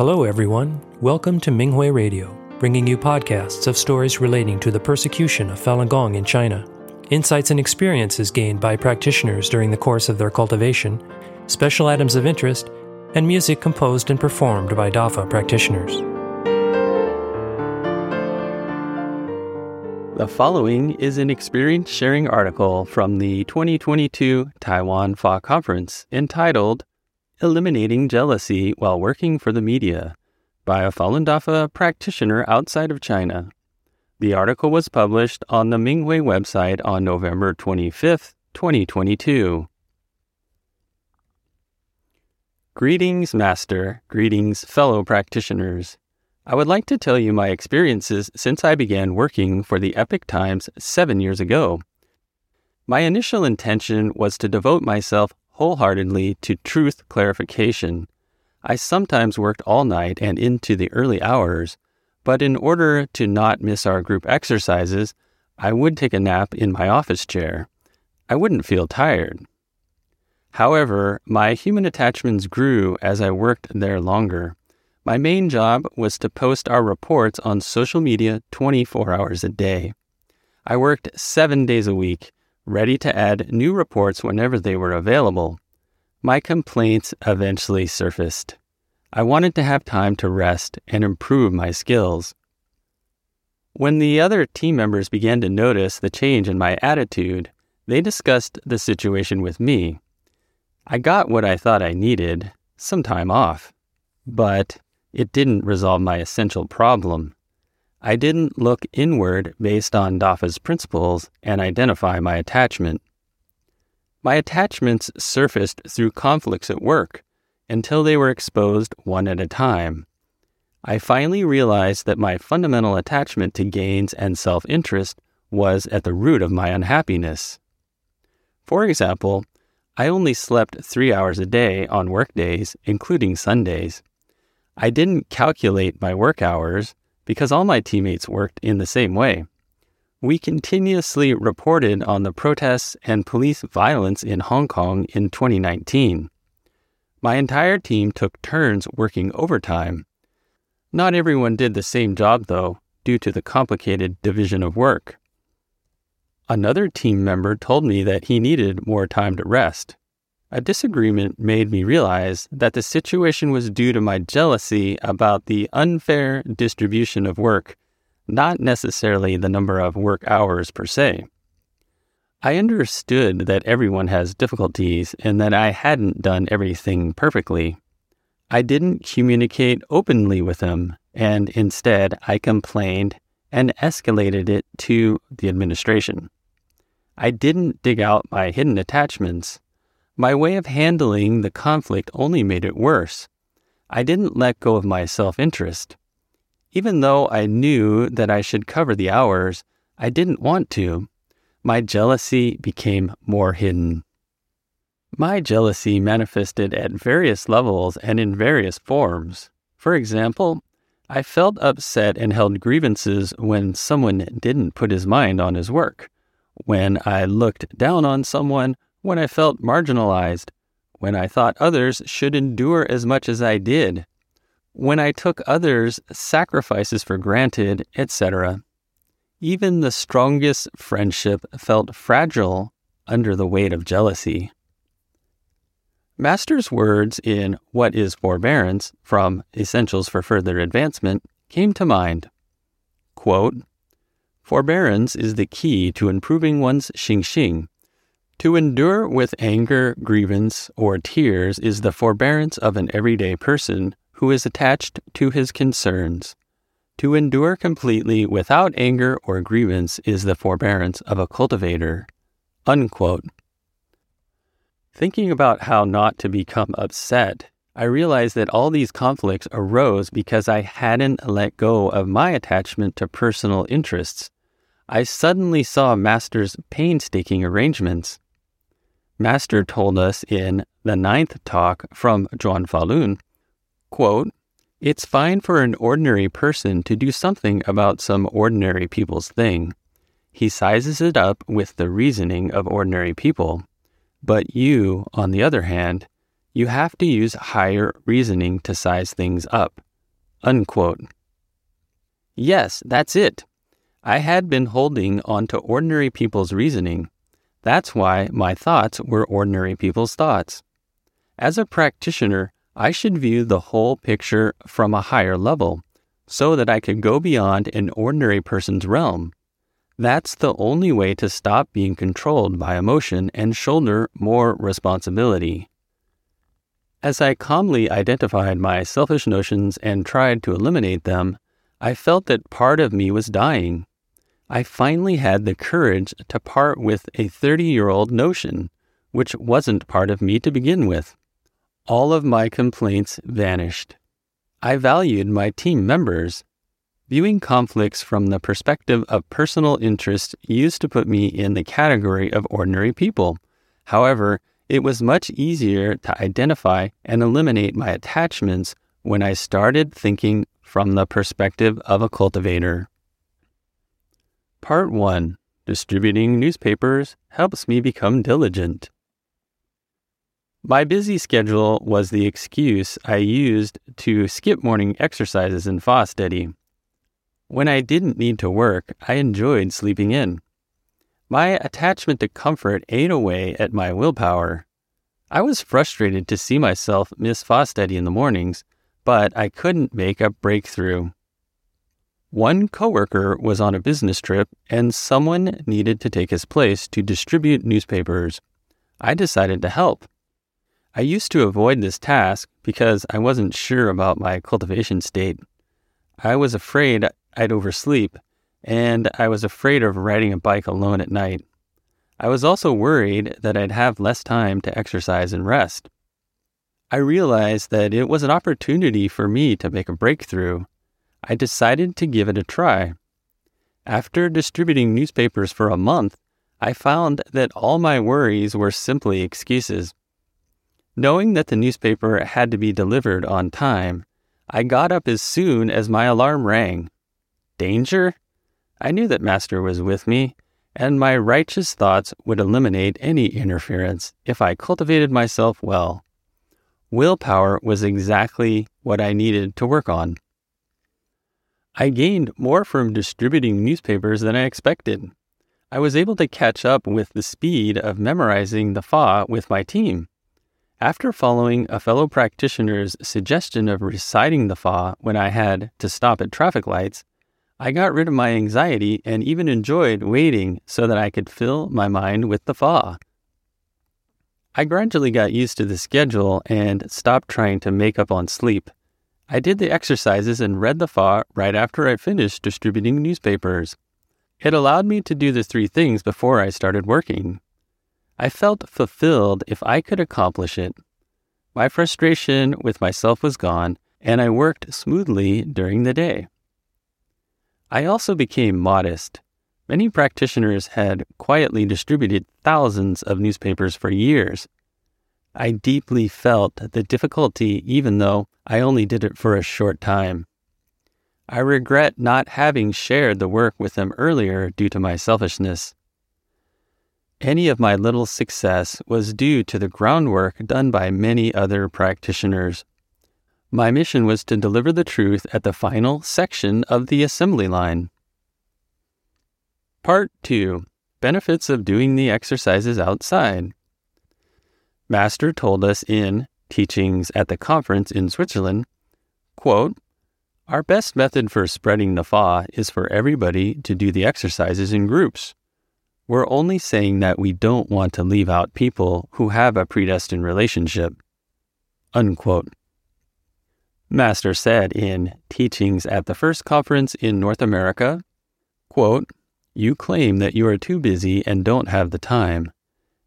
Hello, everyone. Welcome to Minghui Radio, bringing you podcasts of stories relating to the persecution of Falun Gong in China, insights and experiences gained by practitioners during the course of their cultivation, special items of interest, and music composed and performed by DAFA practitioners. The following is an experience sharing article from the 2022 Taiwan Fa Conference entitled Eliminating Jealousy While Working for the Media by a Falun Dafa practitioner outside of China. The article was published on the Minghui website on November 25, 2022. Greetings, Master. Greetings, fellow practitioners. I would like to tell you my experiences since I began working for the Epoch Times seven years ago. My initial intention was to devote myself wholeheartedly to truth clarification. I sometimes worked all night and into the early hours, but in order to not miss our group exercises, I would take a nap in my office chair. I wouldn't feel tired. However, my human attachments grew as I worked there longer. My main job was to post our reports on social media 24 hours a day. I worked seven days a week, ready to add new reports whenever they were available. My complaints eventually surfaced. I wanted to have time to rest and improve my skills. When the other team members began to notice the change in my attitude, they discussed the situation with me. I got what I thought I needed some time off, but it didn't resolve my essential problem. I didn't look inward based on Dafa's principles and identify my attachment. My attachments surfaced through conflicts at work until they were exposed one at a time. I finally realized that my fundamental attachment to gains and self interest was at the root of my unhappiness. For example, I only slept three hours a day on workdays, including Sundays. I didn't calculate my work hours because all my teammates worked in the same way. We continuously reported on the protests and police violence in Hong Kong in 2019. My entire team took turns working overtime. Not everyone did the same job, though, due to the complicated division of work. Another team member told me that he needed more time to rest. A disagreement made me realize that the situation was due to my jealousy about the unfair distribution of work, not necessarily the number of work hours per se. I understood that everyone has difficulties and that I hadn't done everything perfectly. I didn't communicate openly with him, and instead I complained and escalated it to the administration. I didn't dig out my hidden attachments my way of handling the conflict only made it worse. I didn't let go of my self interest. Even though I knew that I should cover the hours, I didn't want to. My jealousy became more hidden. My jealousy manifested at various levels and in various forms. For example, I felt upset and held grievances when someone didn't put his mind on his work, when I looked down on someone when I felt marginalized, when I thought others should endure as much as I did, when I took others' sacrifices for granted, etc. Even the strongest friendship felt fragile under the weight of jealousy. Master's words in What is Forbearance from Essentials for Further Advancement came to mind. Quote, Forbearance is the key to improving one's xinxing to endure with anger, grievance, or tears is the forbearance of an everyday person who is attached to his concerns. To endure completely without anger or grievance is the forbearance of a cultivator. Unquote. Thinking about how not to become upset, I realized that all these conflicts arose because I hadn't let go of my attachment to personal interests. I suddenly saw Master's painstaking arrangements. Master told us in the ninth talk from Zhuan Falun, quote, It's fine for an ordinary person to do something about some ordinary people's thing. He sizes it up with the reasoning of ordinary people. But you, on the other hand, you have to use higher reasoning to size things up, Unquote. Yes, that's it. I had been holding on to ordinary people's reasoning. That's why my thoughts were ordinary people's thoughts. As a practitioner, I should view the whole picture from a higher level so that I could go beyond an ordinary person's realm. That's the only way to stop being controlled by emotion and shoulder more responsibility. As I calmly identified my selfish notions and tried to eliminate them, I felt that part of me was dying. I finally had the courage to part with a 30 year old notion, which wasn't part of me to begin with. All of my complaints vanished. I valued my team members. Viewing conflicts from the perspective of personal interest used to put me in the category of ordinary people. However, it was much easier to identify and eliminate my attachments when I started thinking from the perspective of a cultivator. Part 1 Distributing Newspapers Helps Me Become Diligent. My busy schedule was the excuse I used to skip morning exercises in Fa study. When I didn't need to work, I enjoyed sleeping in. My attachment to comfort ate away at my willpower. I was frustrated to see myself miss Fa study in the mornings, but I couldn't make a breakthrough. One coworker was on a business trip and someone needed to take his place to distribute newspapers. I decided to help. I used to avoid this task because I wasn't sure about my cultivation state. I was afraid I'd oversleep, and I was afraid of riding a bike alone at night. I was also worried that I'd have less time to exercise and rest. I realized that it was an opportunity for me to make a breakthrough I decided to give it a try. After distributing newspapers for a month, I found that all my worries were simply excuses. Knowing that the newspaper had to be delivered on time, I got up as soon as my alarm rang. Danger? I knew that Master was with me, and my righteous thoughts would eliminate any interference if I cultivated myself well. Willpower was exactly what I needed to work on. I gained more from distributing newspapers than I expected. I was able to catch up with the speed of memorizing the Fa with my team. After following a fellow practitioner's suggestion of reciting the Fa when I had to stop at traffic lights, I got rid of my anxiety and even enjoyed waiting so that I could fill my mind with the Fa. I gradually got used to the schedule and stopped trying to make up on sleep. I did the exercises and read the Fa right after I finished distributing newspapers. It allowed me to do the three things before I started working. I felt fulfilled if I could accomplish it. My frustration with myself was gone, and I worked smoothly during the day. I also became modest. Many practitioners had quietly distributed thousands of newspapers for years. I deeply felt the difficulty, even though I only did it for a short time. I regret not having shared the work with them earlier due to my selfishness. Any of my little success was due to the groundwork done by many other practitioners. My mission was to deliver the truth at the final section of the assembly line. Part 2 Benefits of doing the exercises outside. Master told us in Teachings at the Conference in Switzerland, quote, Our best method for spreading the Fa is for everybody to do the exercises in groups. We're only saying that we don't want to leave out people who have a predestined relationship. Unquote. Master said in Teachings at the First Conference in North America, quote, You claim that you are too busy and don't have the time.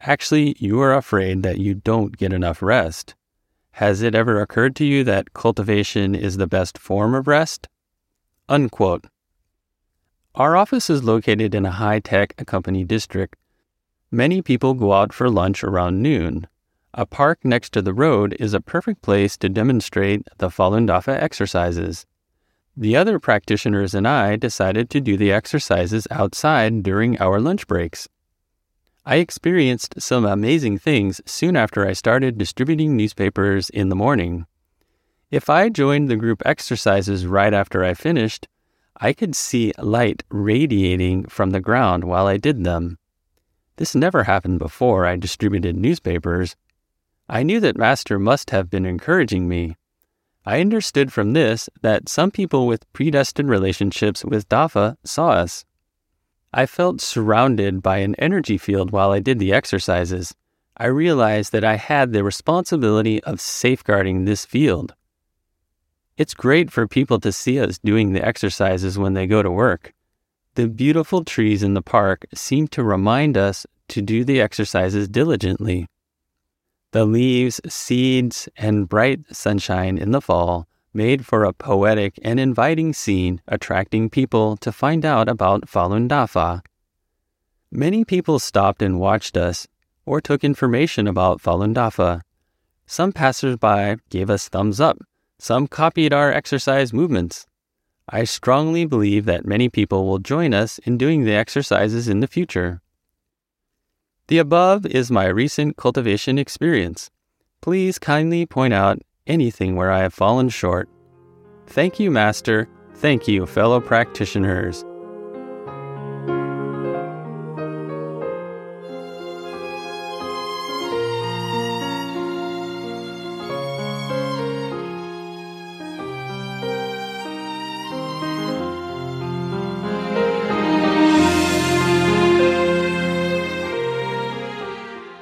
Actually, you are afraid that you don't get enough rest. Has it ever occurred to you that cultivation is the best form of rest? Unquote. Our office is located in a high tech company district. Many people go out for lunch around noon. A park next to the road is a perfect place to demonstrate the Falun Dafa exercises. The other practitioners and I decided to do the exercises outside during our lunch breaks. I experienced some amazing things soon after I started distributing newspapers in the morning. If I joined the group exercises right after I finished, I could see light radiating from the ground while I did them. This never happened before I distributed newspapers. I knew that Master must have been encouraging me. I understood from this that some people with predestined relationships with Dafa saw us. I felt surrounded by an energy field while I did the exercises. I realized that I had the responsibility of safeguarding this field. It's great for people to see us doing the exercises when they go to work. The beautiful trees in the park seem to remind us to do the exercises diligently. The leaves, seeds, and bright sunshine in the fall made for a poetic and inviting scene attracting people to find out about Falun Dafa. Many people stopped and watched us or took information about Falun Dafa. Some passersby gave us thumbs up, some copied our exercise movements. I strongly believe that many people will join us in doing the exercises in the future. The above is my recent cultivation experience. Please kindly point out anything where I have fallen short. Thank you, Master. Thank you, fellow practitioners.